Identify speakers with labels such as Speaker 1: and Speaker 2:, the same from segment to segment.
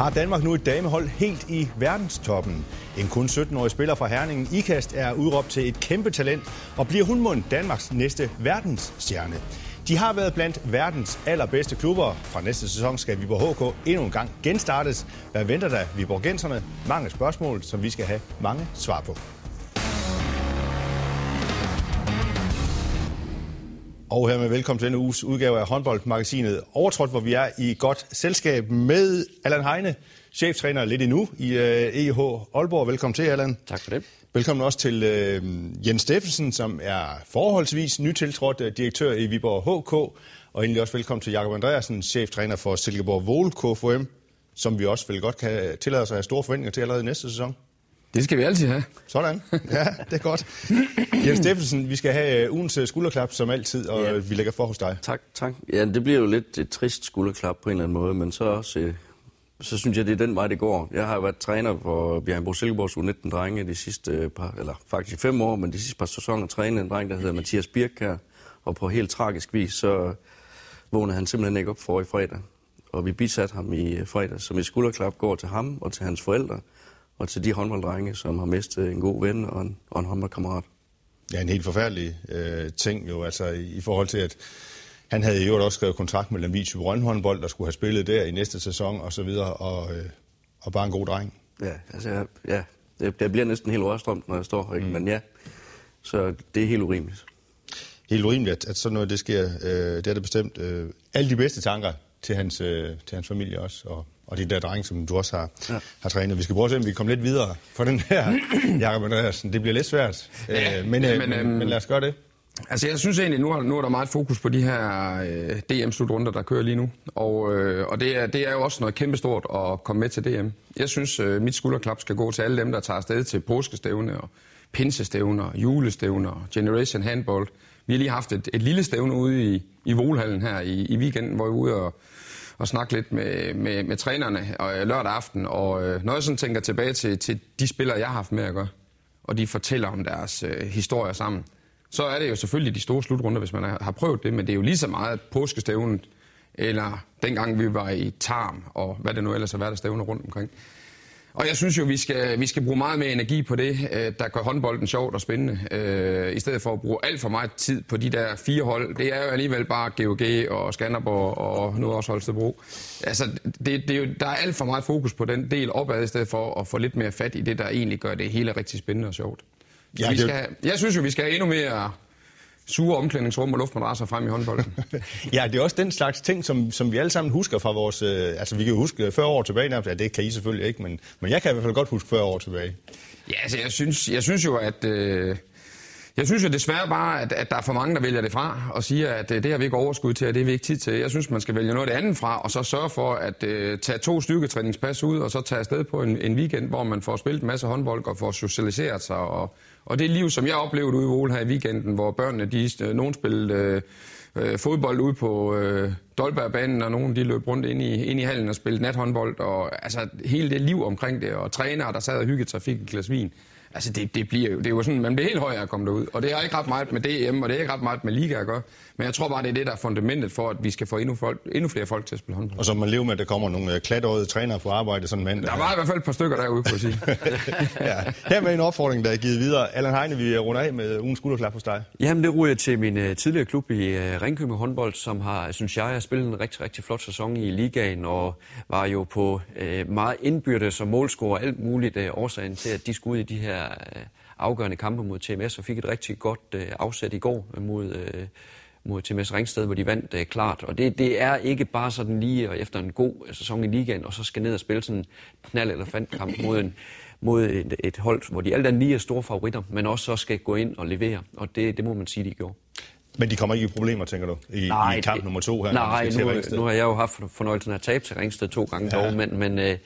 Speaker 1: Har Danmark nu et damehold helt i verdenstoppen? En kun 17-årig spiller fra Herningen, Ikast, er udråbt til et kæmpe talent og bliver hun mund Danmarks næste verdensstjerne. De har været blandt verdens allerbedste klubber. Fra næste sæson skal Viborg HK endnu en gang genstartes. Hvad venter der Viborgenserne? Mange spørgsmål, som vi skal have mange svar på. Og hermed velkommen til denne uges udgave af håndboldmagasinet Overtrådt, hvor vi er i godt selskab med Allan Heine, cheftræner lidt endnu i EH Aalborg. Velkommen til, Allan.
Speaker 2: Tak for det.
Speaker 1: Velkommen også til øh, Jens Steffensen, som er forholdsvis nytiltrådt øh, direktør i Viborg HK. Og endelig også velkommen til Jakob Andreasen, cheftræner for Silkeborg Vole KFM, som vi også vel godt kan tillade os at have store forventninger til allerede næste sæson.
Speaker 2: Det skal vi altid have.
Speaker 1: Sådan. Ja, det er godt. Jens Steffensen, vi skal have øh, ugens skulderklap som altid, og ja. vi lægger for hos dig.
Speaker 3: Tak, tak. Ja, det bliver jo lidt et trist skulderklap på en eller anden måde, men så også så synes jeg, det er den vej, det går. Jeg har været træner for Bjergbro Silkeborgs U19-drenge de sidste par, eller faktisk fem år, men de sidste par sæsoner trænet en dreng, der hedder Mathias Birk her. Og på helt tragisk vis, så vågnede han simpelthen ikke op for i fredag. Og vi bisatte ham i fredag, så mit skulderklap går til ham og til hans forældre, og til de håndbolddrenge, som har mistet en god ven og en, og en håndboldkammerat.
Speaker 1: Ja, en helt forfærdelig øh, ting jo, altså i, i forhold til, at han havde jo også skrevet kontrakt med Lemvig Brøndhåndbold, der skulle have spillet der i næste sæson og så videre, og, øh, og bare en god dreng.
Speaker 3: Ja, altså, ja det, det bliver næsten helt rørstrømt, når jeg står her, mm. men ja, så det er helt urimeligt.
Speaker 1: Helt urimeligt, at sådan noget det sker. Øh, det er det bestemt. Øh, alle de bedste tanker til hans, øh, til hans familie også, og, og de der drenge, som du også har, ja. har trænet. Vi skal prøve at se, om vi kan komme lidt videre for den her, Jakob Andreasen. Det bliver lidt svært, ja, øh, men, øh, men, øh, men lad os gøre det.
Speaker 2: Altså jeg synes egentlig, nu er, nu er der meget fokus på de her øh, DM-slutrunder, der kører lige nu. Og, øh, og det, er, det er jo også noget kæmpestort at komme med til DM. Jeg synes, øh, mit skulderklap skal gå til alle dem, der tager afsted til påskestævne og pinsestævner, julestævner, Generation Handball. Vi har lige haft et, et lille stævne ude i, i Volhallen her i, i weekenden, hvor vi var ude og, og snakke lidt med, med, med trænerne og, øh, lørdag aften. Og øh, når jeg sådan tænker tilbage til, til de spillere, jeg har haft med at gøre, og de fortæller om deres øh, historier sammen, så er det jo selvfølgelig de store slutrunder, hvis man har prøvet det, men det er jo lige så meget påskestævnet, eller dengang vi var i Tarm, og hvad det nu ellers er, hvad der stævner rundt omkring. Og jeg synes jo, vi skal, vi skal bruge meget mere energi på det, øh, der gør håndbolden sjovt og spændende, øh, i stedet for at bruge alt for meget tid på de der fire hold. Det er jo alligevel bare GOG og Skanderborg og nu også Holstebro. Altså, det, det er jo, der er alt for meget fokus på den del opad, i stedet for at få lidt mere fat i det, der egentlig gør det hele rigtig spændende og sjovt. Ja, vi skal, jeg synes jo, vi skal have endnu mere sure omklædningsrum og luftmadrasser frem i håndbolden.
Speaker 1: ja, det er også den slags ting, som, som vi alle sammen husker fra vores... Øh, altså, vi kan jo huske 40 år tilbage nærmest. Ja, det kan I selvfølgelig ikke, men, men jeg kan i hvert fald godt huske 40 år tilbage.
Speaker 2: Ja, altså, jeg synes, jeg synes jo, at... Øh, jeg synes jo desværre bare, at, at der er for mange, der vælger det fra og siger, at øh, det har vi ikke overskud til, og det er vi ikke tid til. Jeg synes, man skal vælge noget af det andet fra, og så sørge for at uh, tage to styrketræningspas ud, og så tage afsted på en, en weekend, hvor man får spillet en masse håndbold og får socialiseret sig. Og, og det liv, som jeg oplevede ude i Vole her i weekenden, hvor børnene, de, øh, nogen spillede øh, øh, fodbold ude på øh, Dolbergbanen, og nogen de løb rundt ind i, ind i hallen og spillede nathåndbold, og altså hele det liv omkring det, og trænere, der sad og hyggede sig, fik en glas vin. Altså, det, det, bliver jo, det er jo sådan, man bliver helt høj af at komme derud. Og det har ikke ret meget med DM, og det er ikke ret meget med liga at gøre. Men jeg tror bare, det er det, der er fundamentet for, at vi skal få endnu, folk, endnu flere folk til at spille håndbold.
Speaker 1: Og så man lever med, at der kommer nogle øh, klatårede trænere på arbejde sådan mand.
Speaker 2: Der var i hvert fald et par stykker derude, kunne jeg sige.
Speaker 1: ja. Her med en opfordring, der er givet videre. Allan Heine, vi runder af med ugens skulderklap hos dig.
Speaker 3: Jamen, det ryger til min uh, tidligere klub i uh, Ringkøbing håndbold, som har, synes jeg, har spillet en rigtig, rigtig flot sæson i ligaen, og var jo på uh, meget indbyrdes og målscore og alt muligt uh, årsagen til, at de skulle ud i de her uh, afgørende kampe mod TMS, og fik et rigtig godt øh, afsæt i går øh, mod, øh, mod TMS Ringsted, hvor de vandt øh, klart. Og det, det er ikke bare sådan lige og efter en god øh, sæson i ligaen, og så skal ned og spille sådan en knald- eller fandkamp mod, en, mod et, et hold, hvor de alt andet lige er store favoritter, men også så skal gå ind og levere. Og det, det må man sige, de gjorde.
Speaker 1: Men de kommer ikke i problemer, tænker du, i, nej, i kamp det, nummer to her?
Speaker 3: Nej, nu, nu har jeg jo haft fornøjelsen af at tabe til Ringsted to gange ja. dog, men, men, øh,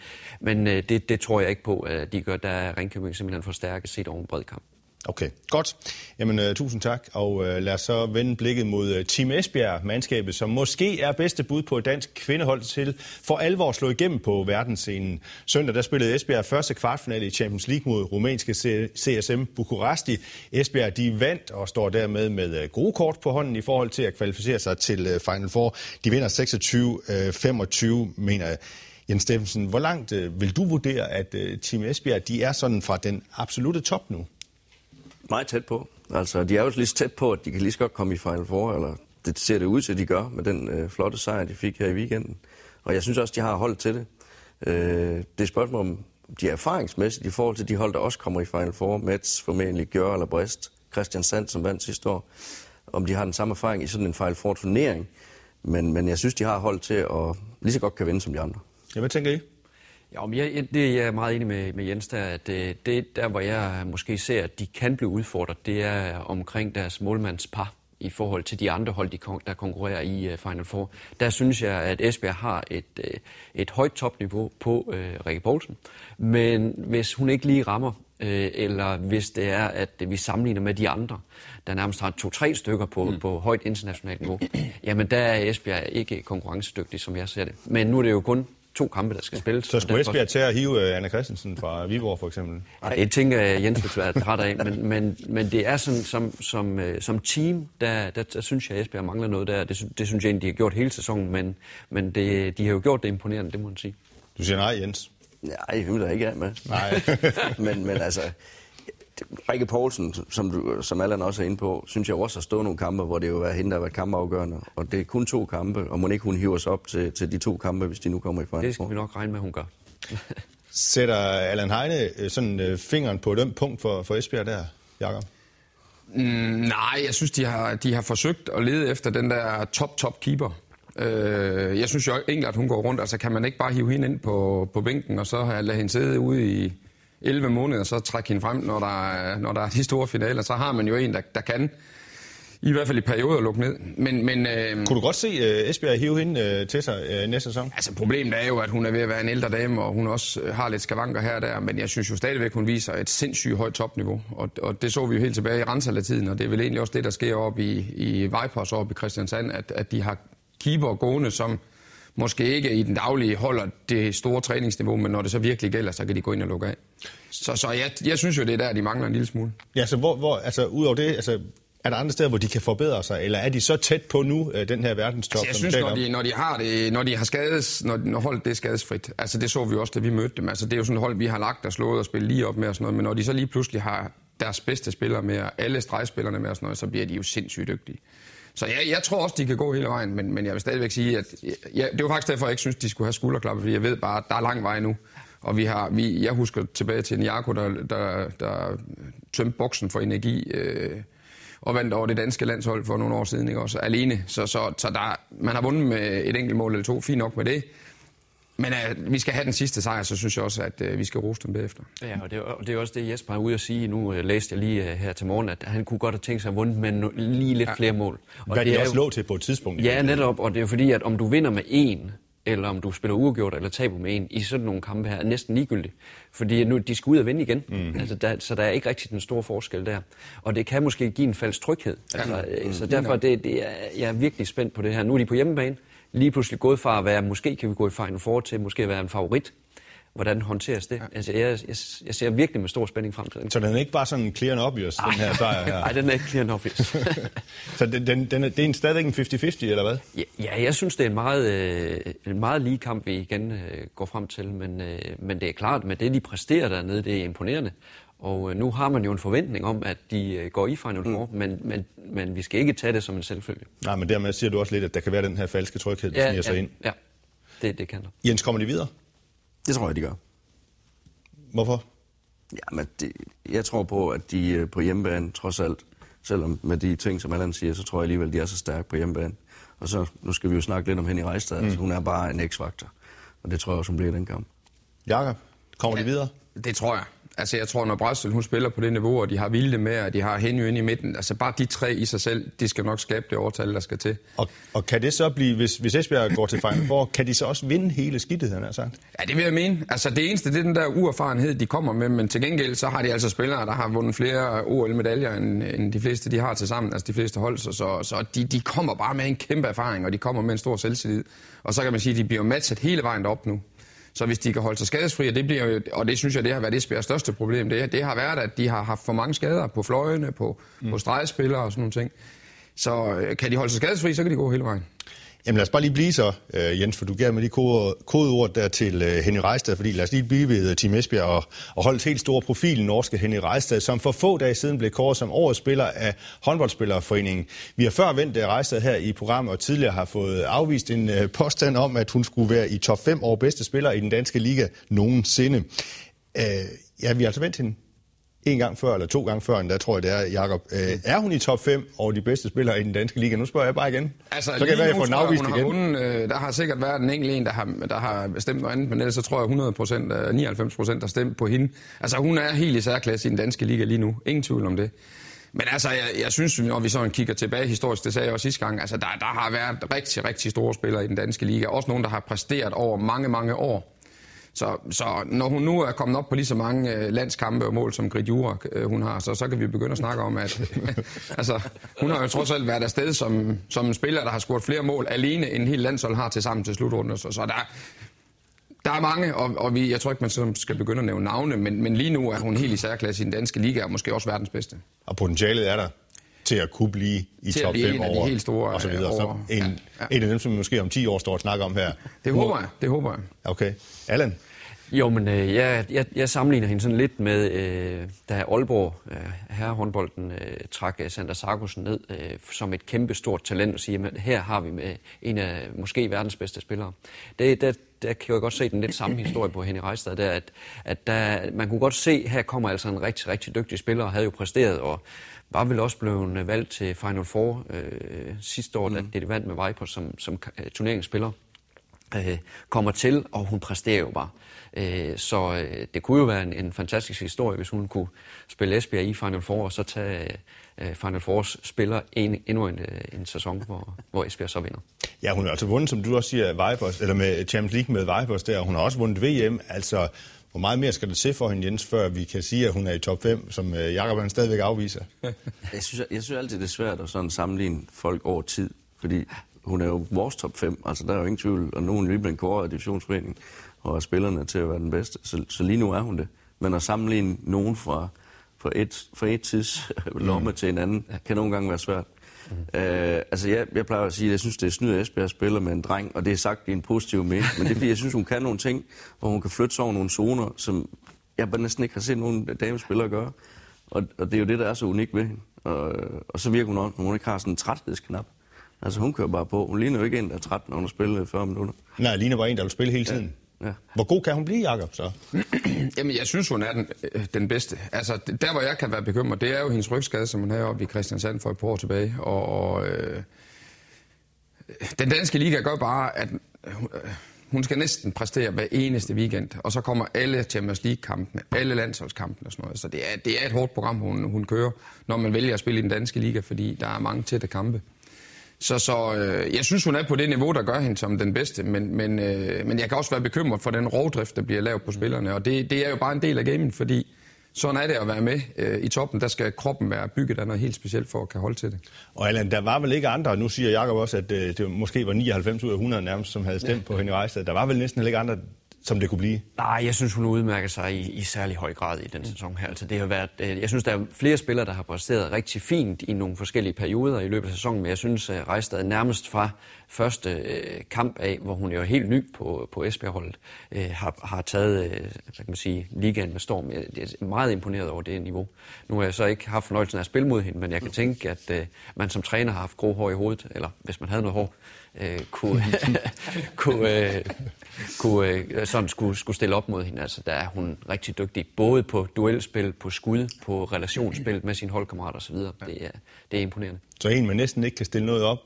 Speaker 3: men øh, det, det tror jeg ikke på, at de gør, da Ringkøbing simpelthen for stærke set over en bred kamp.
Speaker 1: Okay, godt. Jamen, uh, tusind tak, og uh, lad os så vende blikket mod uh, Team Esbjerg, mandskabet, som måske er bedste bud på et dansk kvindehold til for alvor at slå igennem på verdensscenen. Søndag der spillede Esbjerg første kvartfinale i Champions League mod rumænske CSM Bukuresti. Esbjerg de vandt og står dermed med uh, gode kort på hånden i forhold til at kvalificere sig til uh, Final Four. De vinder 26-25, mener jeg. Jens Steffensen, hvor langt uh, vil du vurdere, at uh, Team Esbjerg de er sådan fra den absolute top nu?
Speaker 4: Meget tæt på. Altså, de er jo lige så tæt på, at de kan lige så godt komme i Final Four, eller det ser det ud til, at de gør med den øh, flotte sejr, de fik her i weekenden. Og jeg synes også, de har holdt til det. Øh, det er et spørgsmål om, de er erfaringsmæssigt i forhold til de hold, der også kommer i Final Four. Mets, formentlig gør eller Brest, Christian Sand, som vandt sidste år. Om de har den samme erfaring i sådan en Final Four turnering. Men, men jeg synes, de har holdt til at lige så godt kan vinde som de andre.
Speaker 1: Ja, hvad tænker I?
Speaker 3: Ja, men jeg, det jeg er meget enig med, med Jens der, at det, det der, hvor jeg måske ser, at de kan blive udfordret, det er omkring deres målmandspar i forhold til de andre hold, de, der konkurrerer i uh, Final Four. Der synes jeg, at Esbjerg har et, uh, et højt topniveau på uh, Rikke Poulsen. Men hvis hun ikke lige rammer, uh, eller hvis det er, at vi sammenligner med de andre, der nærmest har to-tre stykker på, mm. på højt internationalt niveau, jamen der er Esbjerg ikke konkurrencedygtig, som jeg ser det. Men nu er det jo kun to kampe, der skal spilles.
Speaker 1: Så skulle Esbjerg til at hive øh, Anna Christensen fra Viborg for eksempel?
Speaker 3: Nej, det tænker jeg, Jens vil være træt af, men, men, men det er sådan, som, som, øh, som team, der, der, der synes jeg, at Esbjerg mangler noget der. Det, det synes jeg egentlig, de har gjort hele sæsonen, men, men det, de har jo gjort det imponerende, det må man sige.
Speaker 1: Du siger nej, Jens?
Speaker 4: Nej, jeg vil da ikke af med.
Speaker 1: Nej.
Speaker 4: men, men altså, Rikke Poulsen, som, du, som Allan også er inde på, synes jeg også har stået nogle kampe, hvor det jo er hende, der har været kampafgørende. Og det er kun to kampe, og må ikke hun hiver sig op til, til de to kampe, hvis de nu kommer i final.
Speaker 3: Det skal vi nok regne med, hun gør.
Speaker 1: Sætter Allan Heine øh, sådan øh, fingeren på et punkt for, for Esbjerg der, Jakob?
Speaker 2: Mm, nej, jeg synes, de har, de har forsøgt at lede efter den der top-top keeper. Øh, jeg synes jo egentlig, at hun går rundt. Altså, kan man ikke bare hive hende ind på, på bænken, og så lade hende sidde ude i, 11 måneder, så trække hende frem, når der, er, når der er de store finaler. Så har man jo en, der, der kan i hvert fald i perioder lukke ned. Men, men, øh,
Speaker 1: Kunne du godt se uh, Esbjerg hive hende uh, til sig uh, næste sæson?
Speaker 2: Altså problemet er jo, at hun er ved at være en ældre dame, og hun også har lidt skavanker her og der, men jeg synes jo stadigvæk, hun viser et sindssygt højt topniveau. Og, og det så vi jo helt tilbage i Ransala-tiden, og det er vel egentlig også det, der sker op i, i Vipers op i Christiansand, at, at de har keeper gående, som måske ikke i den daglige holder det store træningsniveau, men når det så virkelig gælder, så kan de gå ind og lukke af. Så, så jeg, jeg synes jo, det er der, de mangler en lille smule.
Speaker 1: Ja, så hvor, hvor altså, udover det, altså, er der andre steder, hvor de kan forbedre sig, eller er de så tæt på nu, øh, den her verdenstop?
Speaker 2: Altså, jeg synes, når de, når de har det, når de har skades, når, når holdet det er skadesfrit, altså det så vi også, da vi mødte dem. Altså det er jo sådan et hold, vi har lagt og slået og spillet lige op med og sådan noget, men når de så lige pludselig har deres bedste spillere med, og alle stregspillerne med og sådan noget, så bliver de jo sindssygt dygtige. Så jeg, jeg tror også, de kan gå hele vejen, men, men jeg vil stadigvæk sige, at jeg, det var faktisk derfor, jeg ikke synes, de skulle have skulderklapper, fordi jeg ved bare, at der er lang vej nu. Og vi har, vi, jeg husker tilbage til Niako, der, der, der tømte boksen for energi øh, og vandt over det danske landshold for nogle år siden, ikke? også alene. Så, så, så der, man har vundet med et enkelt mål eller to, fint nok med det. Men uh, vi skal have den sidste sejr, så synes jeg også, at uh, vi skal rose dem bagefter.
Speaker 3: Ja, og det, er, og det er også det, Jesper er ude at sige. Nu uh, læste jeg lige uh, her til morgen, at han kunne godt have tænkt sig at vundet med no, lige lidt ja. flere mål.
Speaker 1: Og Hvad det de også lå til på et tidspunkt.
Speaker 3: Ja, netop. Og det er jo fordi, at om du vinder med en, eller om du spiller uafgjort eller taber med en i sådan nogle kampe her, er næsten ligegyldigt. Fordi nu, de skal ud og vinde igen. Mm. Altså, der, så der er ikke rigtig den store forskel der. Og det kan måske give en falsk tryghed. Altså, ja. mm. Så derfor det, det er, jeg er virkelig spændt på det her. Nu er de på hjemmebane lige pludselig gået fra at være, måske kan vi gå i Final Four til måske at være en favorit. Hvordan håndteres det? Ja. Altså, jeg, jeg, jeg ser virkelig med stor spænding frem til
Speaker 1: det. Så den er ikke bare sådan clear and obvious, den her sejr her?
Speaker 3: Nej, den er ikke clear and obvious.
Speaker 1: så den, den, den er, det er en stadigvæk en 50-50, eller hvad?
Speaker 3: Ja, ja, jeg synes, det er en meget, øh, en meget lige kamp, vi igen øh, går frem til. Men, øh, men det er klart, med det, de præsterer dernede, det er imponerende. Og øh, nu har man jo en forventning om, at de øh, går i Final Four, mm. men, men, men vi skal ikke tage det som en selvfølge.
Speaker 1: Nej, men dermed siger du også lidt, at der kan være den her falske tryghed, der ja, sniger sig
Speaker 3: ja,
Speaker 1: ind.
Speaker 3: Ja, det, det kan der.
Speaker 1: Jens, kommer de videre?
Speaker 4: Det tror jeg, de gør.
Speaker 1: Hvorfor?
Speaker 4: Ja, men det, jeg tror på, at de øh, på hjemmebane, trods alt, selvom med de ting, som Allan siger, så tror jeg alligevel, de er så stærke på hjemmebane. Og så, nu skal vi jo snakke lidt om hende i Rejstad, mm. altså, hun er bare en x-faktor. Og det tror jeg også, hun bliver i den kamp.
Speaker 1: Jakob, kommer ja, de videre?
Speaker 2: Det tror jeg. Altså jeg tror, når Bræstel hun spiller på det niveau, og de har vilde med, og de har Henry inde i midten, altså bare de tre i sig selv, de skal nok skabe det overtal, der skal til.
Speaker 1: Og, og kan det så blive, hvis, hvis Esbjerg går til Final Four, kan de så også vinde hele skidtet, han har sagt?
Speaker 2: Ja, det vil jeg mene. Altså det eneste, det er den der uerfarenhed, de kommer med, men til gengæld, så har de altså spillere, der har vundet flere OL-medaljer, end, end de fleste, de har til sammen, altså de fleste hold, så, så, så de, de kommer bare med en kæmpe erfaring, og de kommer med en stor selvtillid. Og så kan man sige, at de bliver matchet hele vejen op nu. Så hvis de kan holde sig skadesfri, og det, bliver jo, og det synes jeg, det har været Esbjergs største problem, det, det har været, at de har haft for mange skader på fløjene, på, mm. på stregspillere og sådan nogle ting. Så øh, kan de holde sig skadesfri, så kan de gå hele vejen.
Speaker 1: Jamen lad os bare lige blive så, uh, Jens, for du gav mig de kode, kodeord der til øh, uh, Henny Rejstad, fordi lad os lige blive ved øh, Team Esbjerg og, og holde et helt stor profil, norske Henny Rejstad, som for få dage siden blev kåret som årets spiller af håndboldspillerforeningen. Vi har før vendt uh, Rejstad her i programmet, og tidligere har fået afvist en uh, påstand om, at hun skulle være i top 5 over bedste spiller i den danske liga nogensinde. Uh, ja, vi har altså vendt hende en gang før, eller to gange før, der tror jeg det er, Jacob. Øh, er hun i top 5 over de bedste spillere i den danske liga? Nu spørger jeg bare igen.
Speaker 2: Altså, så kan det være, jeg får den afvist igen. Vundet, øh, der har sikkert været en enkelt en, der har, der har stemt noget andet, men ellers så tror jeg 100 procent, 99 procent har stemt på hende. Altså, hun er helt i særklasse i den danske liga lige nu. Ingen tvivl om det. Men altså, jeg, jeg synes, når vi sådan kigger tilbage historisk, det sagde jeg også sidste gang, altså, der, der har været rigtig, rigtig store spillere i den danske liga. Også nogen, der har præsteret over mange, mange år. Så, så når hun nu er kommet op på lige så mange øh, landskampe og mål, som Grit Jurak øh, hun har, så, så kan vi begynde at snakke om, at altså, hun har jo trods alt været afsted som, som en spiller, der har scoret flere mål alene, end hele landshold har til sammen til slutrunden. Så, så der, der er mange, og, og vi, jeg tror ikke, man skal begynde at nævne navne, men, men lige nu er hun helt i særklasse i den danske liga, og måske også verdens bedste.
Speaker 1: Og potentialet er der til at kunne blive i
Speaker 2: til
Speaker 1: top 5
Speaker 2: over, de helt store,
Speaker 1: og så videre. Over, så en, ja, ja. en af dem, som vi måske om 10 år står og snakker om her.
Speaker 2: Det håber jeg, det håber jeg.
Speaker 1: Okay. Allan?
Speaker 3: Jo, men øh, jeg, jeg, jeg sammenligner hende sådan lidt med, øh, da Aalborg, øh, herrehåndbolden, øh, trak øh, Sander Sargussen ned øh, som et kæmpe stort talent og siger, at her har vi med en af måske verdens bedste spillere. Det, der, der kan jeg godt se den lidt samme historie på Henny Reistad, der, at, at der, man kunne godt se, at her kommer altså en rigtig, rigtig dygtig spiller, og havde jo præsteret, og var vel også blevet valgt til Final Four øh, sidste år, mm. da det vandt med Vipers som, som turneringsspiller øh, kommer til, og hun præsterer jo bare. Øh, så øh, det kunne jo være en, en fantastisk historie, hvis hun kunne spille Esbjerg i Final Four, og så tage øh, Final Fours spiller en, endnu en, øh, en sæson, hvor, hvor Esbjerg så vinder.
Speaker 1: Ja, hun har altså vundet, som du også siger, Vipers, eller med Champions League med Vipers der. Hun har også vundet VM, altså hvor meget mere skal det se for hende, Jens, før vi kan sige, at hun er i top 5, som Jakob han stadigvæk afviser?
Speaker 4: jeg, synes, jeg synes altid, det er svært at sådan sammenligne folk over tid, fordi hun er jo vores top 5, altså der er jo ingen tvivl, og nogen lige blevet kåret af divisionsforeningen og spillerne til at være den bedste. Så, så lige nu er hun det. Men at sammenligne nogen fra, fra, et, fra et tids lomme mm. til en anden, kan nogle gange være svært. Mm. Øh, altså jeg, jeg plejer at sige, at jeg synes, det er snyd, at Esbjerg spiller med en dreng, og det er sagt i en positiv mening. Men det er fordi, jeg synes, hun kan nogle ting, hvor hun kan flytte sig over nogle zoner, som jeg bare næsten ikke har set nogen damespillere gøre. Og, og det er jo det, der er så unikt ved hende. Og, og så virker hun også, når hun ikke har sådan en træthedsknap. Altså hun kører bare på. Hun ligner jo ikke en, der er træt, når hun har spillet 40 minutter.
Speaker 1: Nej, ligner bare en, der vil spille hele tiden. Ja. Hvor god kan hun blive, Jacob, så?
Speaker 2: Jamen, jeg synes, hun er den, øh, den bedste. Altså, der, hvor jeg kan være bekymret, det er jo hendes rygskade, som hun havde oppe i Christiansand for et par år tilbage. Og, og øh, den danske liga gør bare, at øh, hun skal næsten præstere hver eneste weekend, og så kommer alle Champions League-kampene, alle landsholdskampene og sådan noget. Så det er, det er et hårdt program, hun, hun kører, når man vælger at spille i den danske liga, fordi der er mange tætte kampe. Så, så øh, jeg synes, hun er på det niveau, der gør hende som den bedste, men, men, øh, men jeg kan også være bekymret for den rovdrift, der bliver lavet på spillerne, og det, det er jo bare en del af gamen, fordi sådan er det at være med øh, i toppen. Der skal kroppen være bygget af noget helt specielt for at kan holde til det.
Speaker 1: Og Allan, der var vel ikke andre, nu siger Jacob også, at øh, det måske var 99 ud af 100 nærmest, som havde stemt ja. på hende i Der var vel næsten ikke andre, som det kunne blive?
Speaker 3: Nej, jeg synes, hun udmærker sig i, i særlig høj grad i den mm. sæson her. Altså, det har været, øh, jeg synes, der er flere spillere, der har præsteret rigtig fint i nogle forskellige perioder i løbet af sæsonen, men jeg synes, at Rejstad nærmest fra første øh, kamp af, hvor hun er jo helt ny på, på Esbjerg-holdet, øh, har, har taget øh, kan man sige, ligaen med storm. Jeg er meget imponeret over det niveau. Nu har jeg så ikke haft fornøjelsen af at spille mod hende, men jeg kan tænke, at øh, man som træner har haft grå hår i hovedet, eller hvis man havde noget hår, øh, kunne, kunne, øh, kunne øh, sådan skulle, skulle stille op mod hende. Altså, der er hun rigtig dygtig, både på duelspil, på skud, på relationsspil med sine holdkammerater osv. Det er, det er imponerende.
Speaker 1: Så en, man næsten ikke kan stille noget op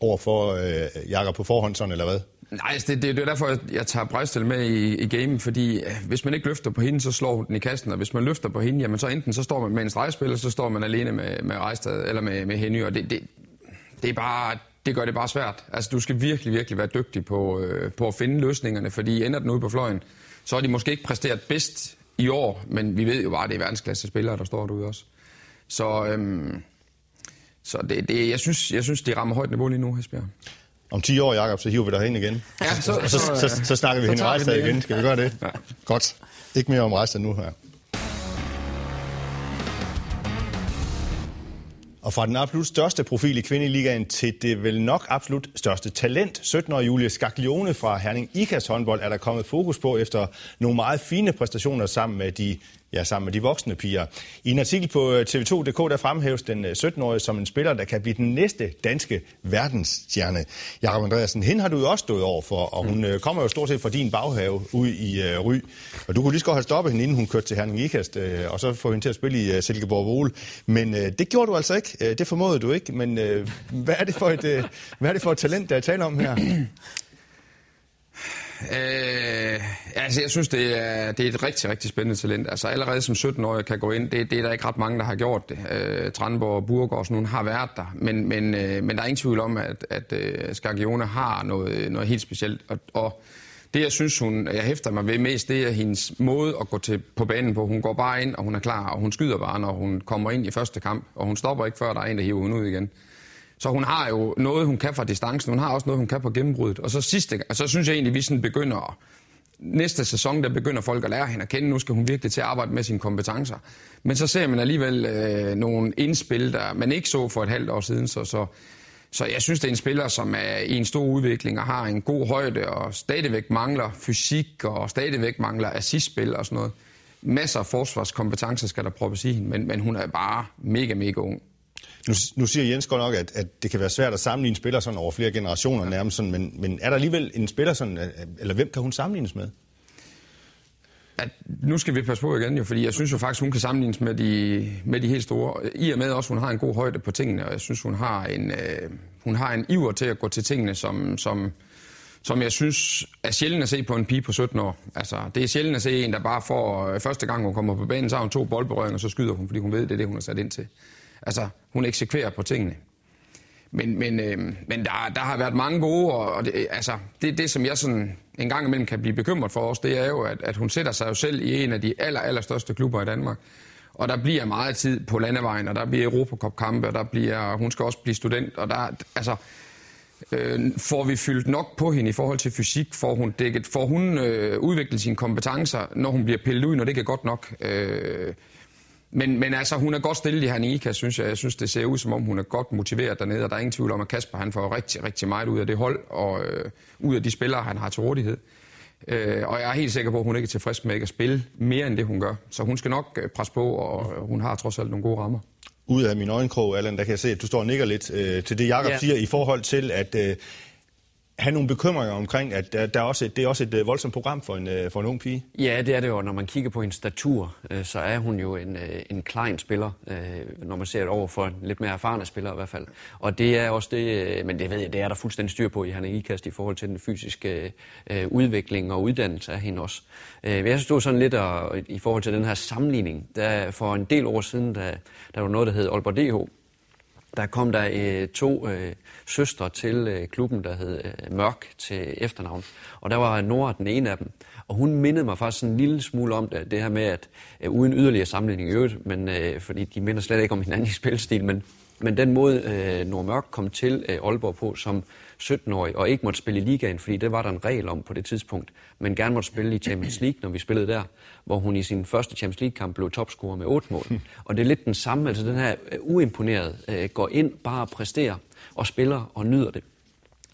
Speaker 1: over for øh, Jakob på forhånd, sådan, eller hvad?
Speaker 2: Nej, altså, det, det, det er derfor, jeg tager Brejstel med i, i gamen, fordi øh, hvis man ikke løfter på hende, så slår hun den i kassen, og hvis man løfter på hende, jamen så enten så står man med en stregspiller, så står man alene med, med Rejstad, eller med, med Henny, og det, det, det er bare, det gør det bare svært. Altså, du skal virkelig, virkelig være dygtig på, øh, på at finde løsningerne, fordi ender den ude på fløjen, så har de måske ikke præsteret bedst i år, men vi ved jo bare, at det er verdensklasse spillere, der står derude også. Så, øhm, så det, det, jeg, synes, jeg synes, de rammer højt niveau lige nu, Hesbjerg.
Speaker 1: Om 10 år, Jacob, så hiver vi dig hen igen.
Speaker 2: Ja, så, så,
Speaker 1: så, så, så, så snakker vi hende Rejstad igen. Skal vi gøre det? Ja. Godt. Ikke mere om Rejstad nu her. Og fra den absolut største profil i kvindeligaen til det vel nok absolut største talent, 17-årige Julie Skaglione fra Herning Ikas håndbold, er der kommet fokus på efter nogle meget fine præstationer sammen med de ja, sammen med de voksne piger. I en artikel på øh, TV2.dk, der fremhæves den 17-årige øh, som en spiller, der kan blive den næste danske verdensstjerne. Jakob Andreasen, hende har du jo også stået over for, og hun mm. kommer jo stort set fra din baghave ud i uh, Ry. Og du kunne lige så godt have stoppet hende, inden hun kørte til Herning Ikast, uh, og så få hende til at spille i uh, Silkeborg Vole. Men uh, det gjorde du altså ikke. Uh, det formåede du ikke. Men uh, hvad, er det for et, uh, hvad er det for et talent, der er tale om her?
Speaker 2: Øh, altså, jeg synes, det er, det er et rigtig, rigtig spændende talent. Altså, allerede som 17-årig kan gå ind, det, det er der ikke ret mange, der har gjort det. Øh, Tranborg og Burgård og sådan nogle har været der. Men, men, øh, men der er ingen tvivl om, at, at øh, Skagione har noget, noget helt specielt. Og, og det, jeg synes, hun, jeg hæfter mig ved mest, det er hendes måde at gå til, på banen på. Hun går bare ind, og hun er klar, og hun skyder bare, når hun kommer ind i første kamp. Og hun stopper ikke, før der er en, der hiver hende ud igen. Så hun har jo noget, hun kan fra distancen. Hun har også noget, hun kan på gennembruddet. Og så sidste, og så synes jeg egentlig, at vi sådan begynder næste sæson, der begynder folk at lære hende at kende. Nu skal hun virkelig til at arbejde med sine kompetencer. Men så ser man alligevel øh, nogle indspil, der man ikke så for et halvt år siden. Så, så, så jeg synes, det er en spiller, som er i en stor udvikling og har en god højde og stadigvæk mangler fysik og stadigvæk mangler assistspil og sådan noget. Masser af forsvarskompetencer skal der proppes i hende, men, men hun er bare mega, mega ung.
Speaker 1: Nu, nu siger Jens godt nok, at, at det kan være svært at sammenligne spillere sådan over flere generationer ja. nærmest, sådan, men, men er der alligevel en spiller sådan, eller hvem kan hun sammenlignes med?
Speaker 2: At nu skal vi passe på igen, jo, fordi jeg synes jo faktisk, hun kan sammenlignes med de, med de helt store. I og med også, hun har en god højde på tingene, og jeg synes, hun har en, øh, hun har en iver til at gå til tingene, som, som, som jeg synes er sjældent at se på en pige på 17 år. Altså, det er sjældent at se en, der bare får øh, første gang, hun kommer på banen, så har hun to boldberøringer, og så skyder hun, fordi hun ved, det er det, hun er sat ind til. Altså, hun eksekverer på tingene. Men, men, øh, men der, der har været mange gode, og, og det, altså, det, det, som jeg sådan en gang imellem kan blive bekymret for os, det er jo, at, at hun sætter sig jo selv i en af de aller, aller største klubber i Danmark. Og der bliver meget tid på landevejen, og der bliver Europacup-kampe, og der bliver, hun skal også blive student, og der, altså, øh, får vi fyldt nok på hende i forhold til fysik? Får hun, dækket, får hun øh, udviklet sine kompetencer, når hun bliver pillet ud, når det ikke er godt nok? Øh, men, men altså, hun er godt stillet i Hanika, synes jeg. Jeg synes, det ser ud, som om hun er godt motiveret dernede, og der er ingen tvivl om, at Kasper han får rigtig, rigtig meget ud af det hold, og øh, ud af de spillere, han har til rådighed. Øh, og jeg er helt sikker på, at hun ikke er tilfreds med ikke at spille mere end det, hun gør. Så hun skal nok øh, presse på, og hun har trods alt nogle gode rammer.
Speaker 1: Ud af min øjenkrog, Allan, der kan jeg se, at du står og nikker lidt øh, til det, Jakob ja. siger, i forhold til, at øh, have nogle bekymringer omkring, at der, der er også et, det er også et øh, voldsomt program for en, øh, for en ung pige?
Speaker 3: Ja, det er det jo. Når man kigger på hendes statur, øh, så er hun jo en, en klein spiller, når man ser det over for en lidt mere erfarne spiller i hvert fald. Og det er også det, men det ved jeg, det er der fuldstændig styr på i Hanne Ikast i forhold til den fysiske udvikling og uddannelse af hende også. Jeg stod sådan lidt at, i forhold til den her sammenligning. Der, for en del år siden, der, der var noget, der hed Aalborg DH, der kom der øh, to øh, søstre til øh, klubben, der hed øh, Mørk til efternavn. Og der var Nora den ene af dem. Og hun mindede mig faktisk en lille smule om det, det her med, at øh, uden yderligere sammenligning i øvrigt, men, øh, fordi de minder slet ikke om hinanden i spilstil, men, men den måde øh, Nora Mørk kom til øh, Aalborg på som 17-årig, og ikke måtte spille i ligaen, fordi det var der en regel om på det tidspunkt, men gerne måtte spille i Champions League, når vi spillede der, hvor hun i sin første Champions League-kamp blev topscorer med 8 mål. Og det er lidt den samme, altså den her øh, uimponeret øh, går ind, bare præsterer og spiller og nyder det.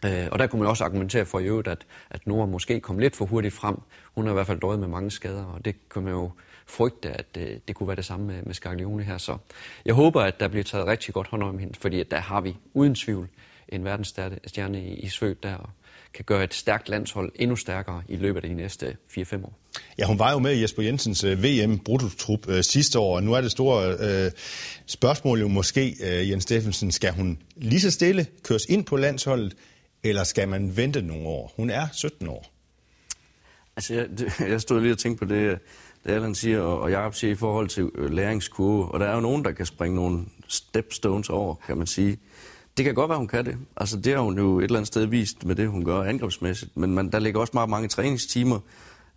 Speaker 3: Øh, og der kunne man også argumentere for i øvrigt, at, at Nora måske kom lidt for hurtigt frem. Hun har i hvert fald døjet med mange skader, og det kan man jo frygte, at det, det kunne være det samme med, med Scaglione her. Så jeg håber, at der bliver taget rigtig godt hånd om hende, fordi at der har vi uden tvivl en verdensstjerne i, i svøb der, og kan gøre et stærkt landshold endnu stærkere i løbet af de næste 4-5 år.
Speaker 1: Ja, hun var jo med i Jesper Jensens uh, vm brutotrup uh, sidste år, og nu er det store uh, spørgsmål jo måske, uh, Jens Steffensen, skal hun lige så stille køres ind på landsholdet, eller skal man vente nogle år? Hun er 17 år.
Speaker 4: Altså, jeg, jeg stod lige og tænkte på det, det Allan siger, og, og Jacob siger i forhold til læringskurve, og der er jo nogen, der kan springe nogle stepstones over, kan man sige. Det kan godt være, hun kan det. Altså, det har hun jo et eller andet sted vist med det, hun gør angrebsmæssigt. Men man, der ligger også meget mange træningstimer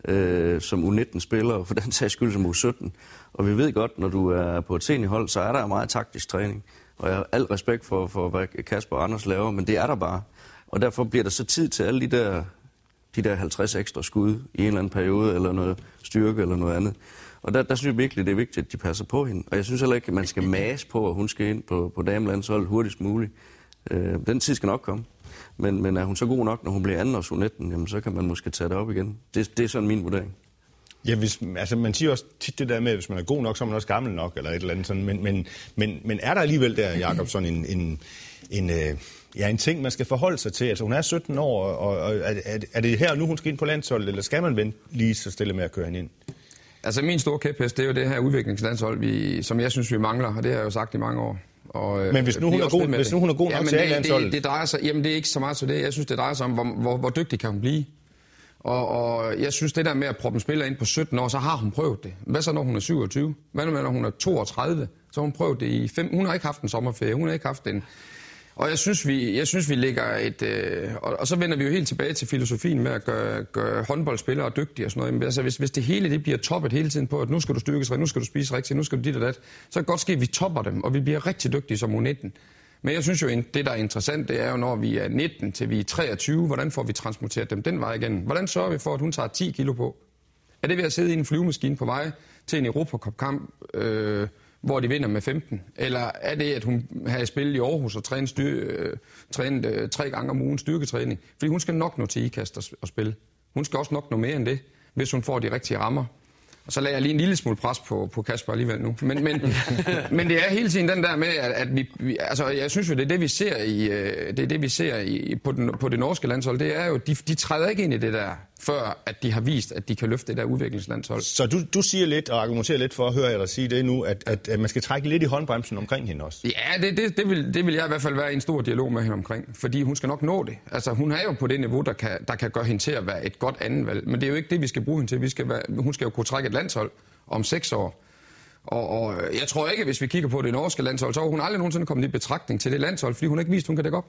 Speaker 4: øh, som U19-spiller, for den sags skyld som U17. Og vi ved godt, når du er på et seniorhold, så er der meget taktisk træning. Og jeg har al respekt for, for hvad Kasper og Anders laver, men det er der bare. Og derfor bliver der så tid til alle de der, de der 50 ekstra skud i en eller anden periode, eller noget styrke eller noget andet. Og der, der synes jeg virkelig, det er vigtigt, at de passer på hende. Og jeg synes heller ikke, at man skal mase på, at hun skal ind på, på damelandsholdet hurtigst muligt. Øh, den tid skal nok komme. Men, men er hun så god nok, når hun bliver anden års 19 jamen så kan man måske tage det op igen. Det, det er sådan min vurdering.
Speaker 1: Ja, hvis, altså man siger også tit det der med, at hvis man er god nok, så er man også gammel nok, eller et eller andet sådan. Men, men, men, men er der alligevel der, Jacob, sådan en, en, en, øh, ja, en ting, man skal forholde sig til? Altså hun er 17 år, og, og er, er det her nu, hun skal ind på landsholdet, eller skal man vente lige så stille med at køre hende ind?
Speaker 2: Altså min store kæphest, det er jo det her udviklingslandshold, vi, som jeg synes, vi mangler, og det har jeg jo sagt i mange år.
Speaker 1: Og, øh, men hvis nu hun, er god, hvis nu hun er god nok til
Speaker 2: det, det, det, drejer sig, jamen det er ikke så meget til det. Jeg synes, det drejer sig om, hvor, hvor, hvor dygtig kan hun blive. Og, og jeg synes, det der med at proppe en spiller ind på 17 år, så har hun prøvet det. Hvad så, når hun er 27? Hvad når hun er 32? Så har hun prøvet det i fem... Hun har ikke haft en sommerferie, hun har ikke haft en... Og jeg synes, vi, jeg synes, vi ligger et... Øh, og, og så vender vi jo helt tilbage til filosofien med at gøre, gøre håndboldspillere dygtige og sådan noget. Men altså, hvis, hvis det hele det bliver toppet hele tiden på, at nu skal du styrkes nu skal du spise rigtigt, nu skal du dit og dat, så kan det godt ske, at vi topper dem, og vi bliver rigtig dygtige som U19. Men jeg synes jo, det der er interessant, det er jo, når vi er 19 til vi er 23, hvordan får vi transmuteret dem den vej igen? Hvordan sørger vi for, at hun tager 10 kilo på? Er det ved at sidde i en flyvemaskine på vej til en Europacup-kamp, øh, hvor de vinder med 15? Eller er det, at hun har spillet i Aarhus og trænet, styr, øh, trænet øh, tre gange om ugen styrketræning? Fordi hun skal nok nå til IKAST og, spille. Hun skal også nok nå mere end det, hvis hun får de rigtige rammer. Og så lagde jeg lige en lille smule pres på, på Kasper alligevel nu. Men, men, men det er hele tiden den der med, at, at vi, vi... Altså, jeg synes jo, det er det, vi ser, i, øh, det er det, vi ser i, på, den, på det norske landshold. Det er jo, de, de træder ikke ind i det der, før at de har vist, at de kan løfte det der udviklingslandshold.
Speaker 1: Så du, du siger lidt og argumenterer lidt for at høre jer dig sige det nu, at, at, at man skal trække lidt i håndbremsen omkring hende også.
Speaker 2: Ja, det, det, det, vil, det vil jeg i hvert fald være i en stor dialog med hende omkring. Fordi hun skal nok nå det. Altså, hun er jo på det niveau, der kan, der kan gøre hende til at være et godt andenvalg. Men det er jo ikke det, vi skal bruge hende til. Vi skal være, hun skal jo kunne trække et landshold om seks år. Og, og jeg tror ikke, hvis vi kigger på det norske landshold, så har hun aldrig nogensinde kommet i betragtning til det landshold, fordi hun ikke vist, hun kan dække op.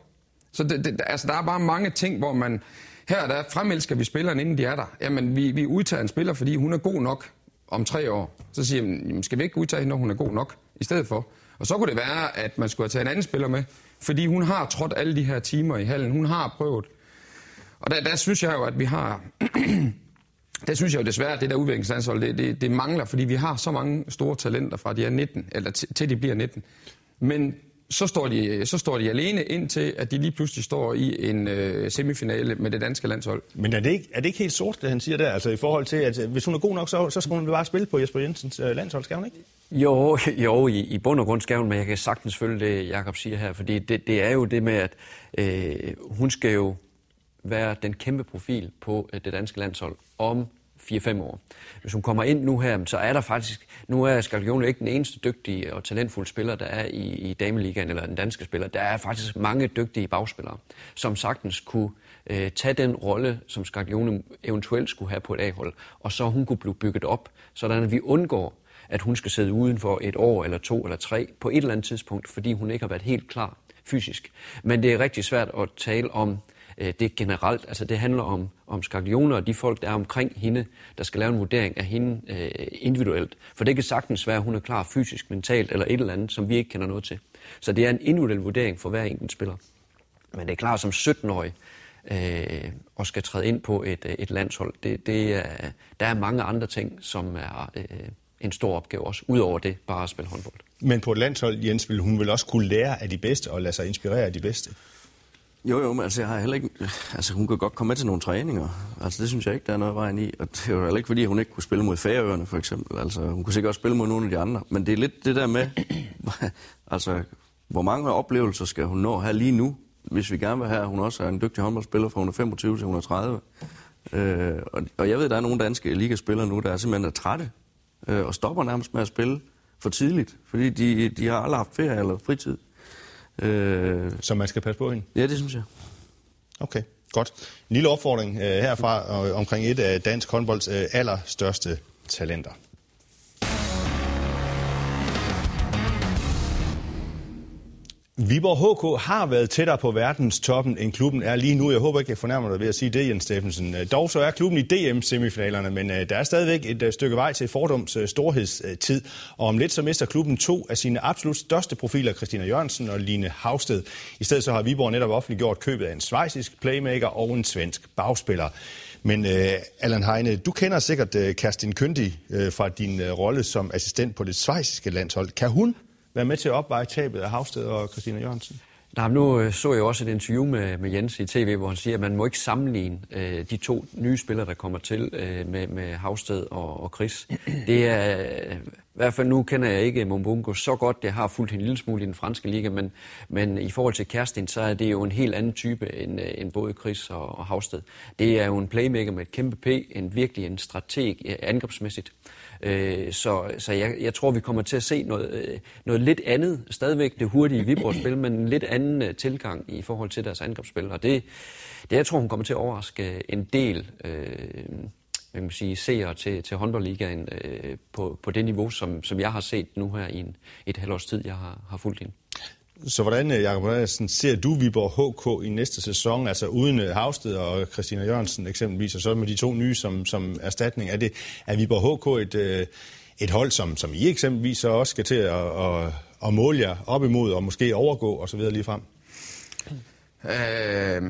Speaker 2: Så det, det, altså, der er bare mange ting, hvor man... Her der fremelsker vi spilleren, inden de er der. Jamen, vi, vi udtager en spiller, fordi hun er god nok om tre år. Så siger man, skal vi ikke udtage hende, når hun er god nok, i stedet for? Og så kunne det være, at man skulle have taget en anden spiller med, fordi hun har trådt alle de her timer i hallen. Hun har prøvet. Og der, der synes jeg jo, at vi har det synes jeg jo desværre, at det der udviklingsansvar, det, det, det mangler, fordi vi har så mange store talenter fra de er 19, eller til de bliver 19. Men så står, de, så står de alene indtil, at de lige pludselig står i en øh, semifinale med det danske landshold.
Speaker 1: Men er det, ikke, er det ikke helt sort, det han siger der? Altså i forhold til, at hvis hun er god nok, så, så skal hun bare spille på Jesper Jensens øh, landshold, skal hun ikke?
Speaker 3: Jo, jo i, i bund og grund skal hun, men jeg kan sagtens følge det, Jakob siger her, fordi det, det er jo det med, at øh, hun skal jo være den kæmpe profil på øh, det danske landshold om 4-5 år. Hvis hun kommer ind nu her, så er der faktisk, nu er Skalgione ikke den eneste dygtige og talentfulde spiller, der er i, i dameligaen eller den danske spiller. Der er faktisk mange dygtige bagspillere, som sagtens kunne øh, tage den rolle, som Skalgione eventuelt skulle have på et A-hold, og så hun kunne blive bygget op, sådan at vi undgår, at hun skal sidde uden for et år eller to eller tre på et eller andet tidspunkt, fordi hun ikke har været helt klar fysisk. Men det er rigtig svært at tale om øh, det generelt. Altså det handler om, om Scaglione og de folk, der er omkring hende, der skal lave en vurdering af hende øh, individuelt. For det kan sagtens være, at hun er klar fysisk, mentalt eller et eller andet, som vi ikke kender noget til. Så det er en individuel vurdering for hver enkelt spiller. Men det er klart, som 17-årig øh, og skal træde ind på et, øh, et landshold, det, det er, der er mange andre ting, som er øh, en stor opgave også, udover det bare at spille håndbold.
Speaker 1: Men på et landshold, Jens, vil hun vel også kunne lære af de bedste og lade sig inspirere af de bedste?
Speaker 4: Jo, jo, men altså, jeg har heller ikke... Altså, hun kan godt komme med til nogle træninger. Altså, det synes jeg ikke, der er noget vejen i. Og det er jo heller ikke, fordi hun ikke kunne spille mod Færøerne, for eksempel. Altså, hun kunne sikkert også spille mod nogle af de andre. Men det er lidt det der med... altså, hvor mange oplevelser skal hun nå her lige nu, hvis vi gerne vil have, at hun også er en dygtig håndboldspiller fra 125 til 130. Øh, og, og jeg ved, der er nogle danske ligaspillere nu, der er simpelthen er trætte øh, og stopper nærmest med at spille for tidligt, fordi de, de har aldrig haft ferie eller fritid.
Speaker 1: Øh, så man skal passe på hende?
Speaker 4: Ja, det synes jeg.
Speaker 1: Okay, godt. En lille opfordring øh, herfra omkring et af dansk håndbolds øh, allerstørste talenter. Viborg HK har været tættere på verdens toppen, end klubben er lige nu. Jeg håber ikke, jeg fornærmer dig ved at sige det, Jens Steffensen. Øh, dog så er klubben i DM-semifinalerne, men øh, der er stadigvæk et øh, stykke vej til fordums storhedstid. Og om lidt så mister klubben to af sine absolut største profiler, Christina Jørgensen og Line Havsted. I stedet så har Viborg netop offentliggjort købet af en svejsisk playmaker og en svensk bagspiller. Men uh, Allan Heine, du kender sikkert uh, Kerstin Køndi uh, fra din uh, rolle som assistent på det svejsiske landshold. Kan hun være med til at opveje tabet af Havsted og Christina Jørgensen?
Speaker 3: Nej, nu øh, så jeg også et interview med, med Jens i tv, hvor han siger, at man må ikke sammenligne øh, de to nye spillere, der kommer til øh, med, med Havsted og, og Chris. Det er, i hvert fald nu kender jeg ikke Mumbungo så godt, jeg har fulgt en lille smule i den franske liga, men, men i forhold til Kerstin, så er det jo en helt anden type end, øh, end både Chris og, og Havsted. Det er jo en playmaker med et kæmpe P, en virkelig en strateg øh, angrebsmæssigt. Øh, så så jeg, jeg tror, vi kommer til at se noget, øh, noget lidt andet. Stadigvæk det hurtige Viborg-spil, men en lidt anden tilgang i forhold til deres angrebsspil. Og det, det jeg tror, hun kommer til at overraske en del øh, man kan sige, seere til, til håndboldligaen øh, på, på det niveau, som, som jeg har set nu her i en, et halvt års tid, jeg har, har fulgt ind.
Speaker 1: Så hvordan, øh, Jacob Andersen, ser du Viborg HK i næste sæson, altså uden øh, Havsted og Christina Jørgensen eksempelvis, og så med de to nye som, som erstatning? Er, det, er Viborg HK et, øh, et hold, som, som I eksempelvis så også skal til at, at, at måle jer op imod, og måske overgå osv. lige frem?
Speaker 2: Øh,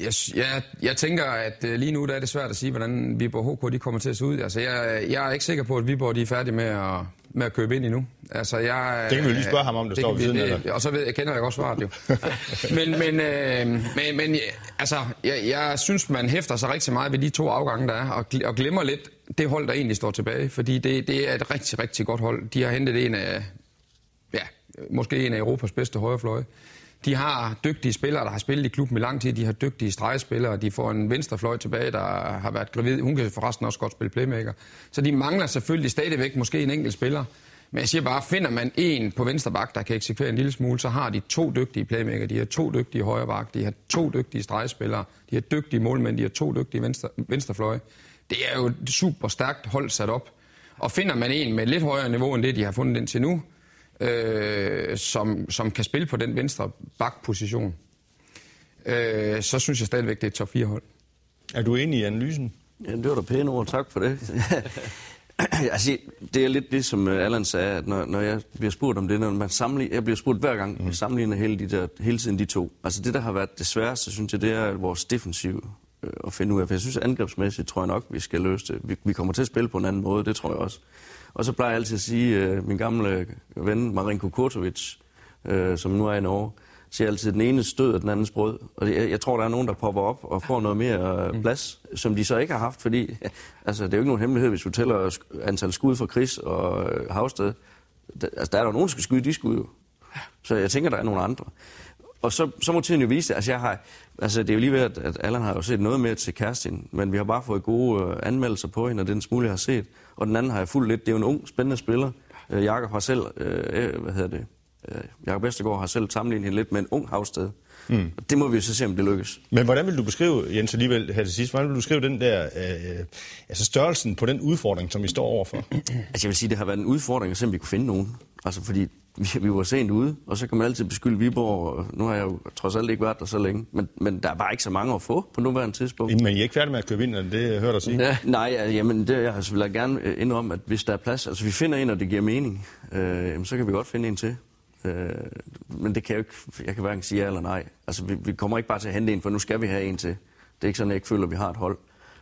Speaker 2: jeg, jeg, jeg tænker, at lige nu der er det svært at sige, hvordan Viborg HK de kommer til at se ud. Altså, jeg, jeg er ikke sikker på, at Viborg de er færdige med at, med at købe ind endnu. Altså, jeg,
Speaker 1: det kan vi lige spørge ham om, det, det står ved siden af
Speaker 2: Og så ved, jeg kender jeg også svaret jo. men, men, øh, men, men altså, jeg, jeg synes, man hæfter sig rigtig meget ved de to afgange, der er, og, og glemmer lidt det hold, der egentlig står tilbage. Fordi det, det er et rigtig, rigtig godt hold. De har hentet en af, ja, måske en af Europas bedste højrefløje. De har dygtige spillere, der har spillet i klubben i lang tid. De har dygtige stregspillere. De får en venstrefløj tilbage, der har været gravid. Hun kan forresten også godt spille playmaker. Så de mangler selvfølgelig stadigvæk måske en enkelt spiller. Men jeg siger bare, finder man en på venstre bak, der kan eksekvere en lille smule, så har de to dygtige playmaker, de har to dygtige højre bak, de har to dygtige stregspillere, de har dygtige målmænd, de har to dygtige venstre, venstrefløje. Det er jo et super stærkt hold sat op. Og finder man en med lidt højere niveau end det, de har fundet indtil nu, øh, som, som kan spille på den venstre bakposition, øh, så synes jeg stadigvæk, det er et top 4 hold.
Speaker 1: Er du enig i analysen?
Speaker 4: Ja, det var da pæne ord, tak for det. altså, det er lidt det, som øh, Allan sagde, at når, når jeg bliver spurgt om det, når man sammenligner, jeg bliver spurgt hver gang, mm. vi sammenligner hele, de der, hele tiden de to. Altså det, der har været det sværeste, synes jeg, det er vores defensiv øh, at finde ud af. For jeg synes, angrebsmæssigt tror jeg nok, vi skal løse det. Vi, vi kommer til at spille på en anden måde, det tror jeg også. Og så plejer jeg altid at sige, øh, min gamle ven Marinko Kurtovic, øh, som nu er i Norge, siger altid, den ene stød og den anden brød. Og jeg, jeg tror, der er nogen, der popper op og får noget mere øh, plads, mm. som de så ikke har haft, fordi altså, det er jo ikke nogen hemmelighed, hvis du tæller antal skud fra Chris og øh, Havsted. Der, altså, der er der nogen, der skal skyde de skud jo. Så jeg tænker, der er nogle andre. Og så, så må tiden jo vise det. Altså, jeg har, altså, det er jo lige ved, at, at Allan har jo set noget mere til Kerstin, men vi har bare fået gode øh, anmeldelser på hende, og den smule, jeg har set. Og den anden har jeg fuldt lidt. Det er jo en ung, spændende spiller. Øh, Jakob har selv, øh, øh hvad hedder det, øh, Jakob Vestergaard har selv sammenlignet hende lidt med en ung havsted. Mm. Det må vi jo så se, om det lykkes.
Speaker 1: Men hvordan vil du beskrive, Jens, alligevel her til sidst, hvordan vil du beskrive den der, øh, altså størrelsen på den udfordring, som vi står overfor?
Speaker 4: altså jeg vil sige, det har været en udfordring at vi kunne finde nogen. Altså fordi vi, vi var sent ude, og så kan man altid beskylde Viborg. Nu har jeg jo trods alt ikke været der så længe, men, men der er bare ikke så mange at få på nuværende tidspunkt.
Speaker 1: Men I er ikke færdige med at købe ind, det hører dig sige?
Speaker 4: Ja, nej, jamen det jeg har selvfølgelig gerne indrømme, at hvis der er plads, altså vi finder en, og det giver mening, øh, så kan vi godt finde en til. Øh, men det kan jeg jo ikke, jeg kan hverken sige ja eller nej. Altså vi, vi kommer ikke bare til at hente en, for nu skal vi have en til. Det er ikke sådan, at jeg ikke føler, at vi har et hold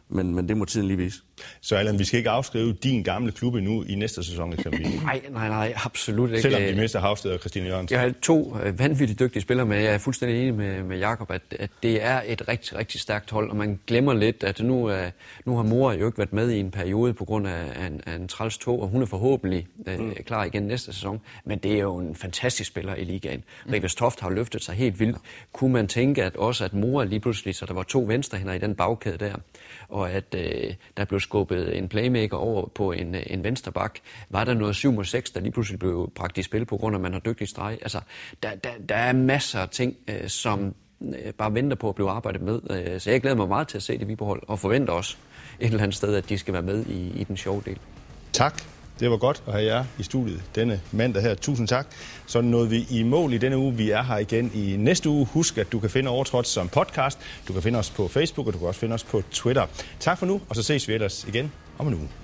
Speaker 4: men, men det må tiden lige vise.
Speaker 1: Så Allan, vi skal ikke afskrive din gamle klub endnu i næste sæson eksempelvis?
Speaker 3: Nej, nej, nej, absolut ikke.
Speaker 1: Selvom de mister Havsted og Christine Jørgensen?
Speaker 3: Jeg har to øh, vanvittigt dygtige spillere, men jeg er fuldstændig enig med, med Jakob, at, at det er et rigtig, rigtig stærkt hold, og man glemmer lidt, at nu, uh, nu har mor jo ikke været med i en periode på grund af, en, af en træls tog, og hun er forhåbentlig uh, mm. klar igen næste sæson. Men det er jo en fantastisk spiller i ligaen. Mm. Rikers Toft har løftet sig helt vildt. Kunne man tænke, at også at mor lige pludselig, så der var to venstrehænder i den bagkæde der, og at øh, der blev skubbet en playmaker over på en, øh, en venstre bak. Var der noget 7 mod 6, der lige pludselig blev bragt i spil på grund af, at man har dygtig streg? Altså, der, der, der er masser af ting, øh, som øh, bare venter på at blive arbejdet med. Øh, så jeg glæder mig meget til at se det Viborg og forventer også et eller andet sted, at de skal være med i, i den sjove del.
Speaker 1: Tak det var godt at have jer i studiet denne mandag her. Tusind tak. Så nåede vi i mål i denne uge. Vi er her igen i næste uge. Husk, at du kan finde Overtrådt som podcast. Du kan finde os på Facebook, og du kan også finde os på Twitter. Tak for nu, og så ses vi ellers igen om en uge.